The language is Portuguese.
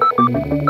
Música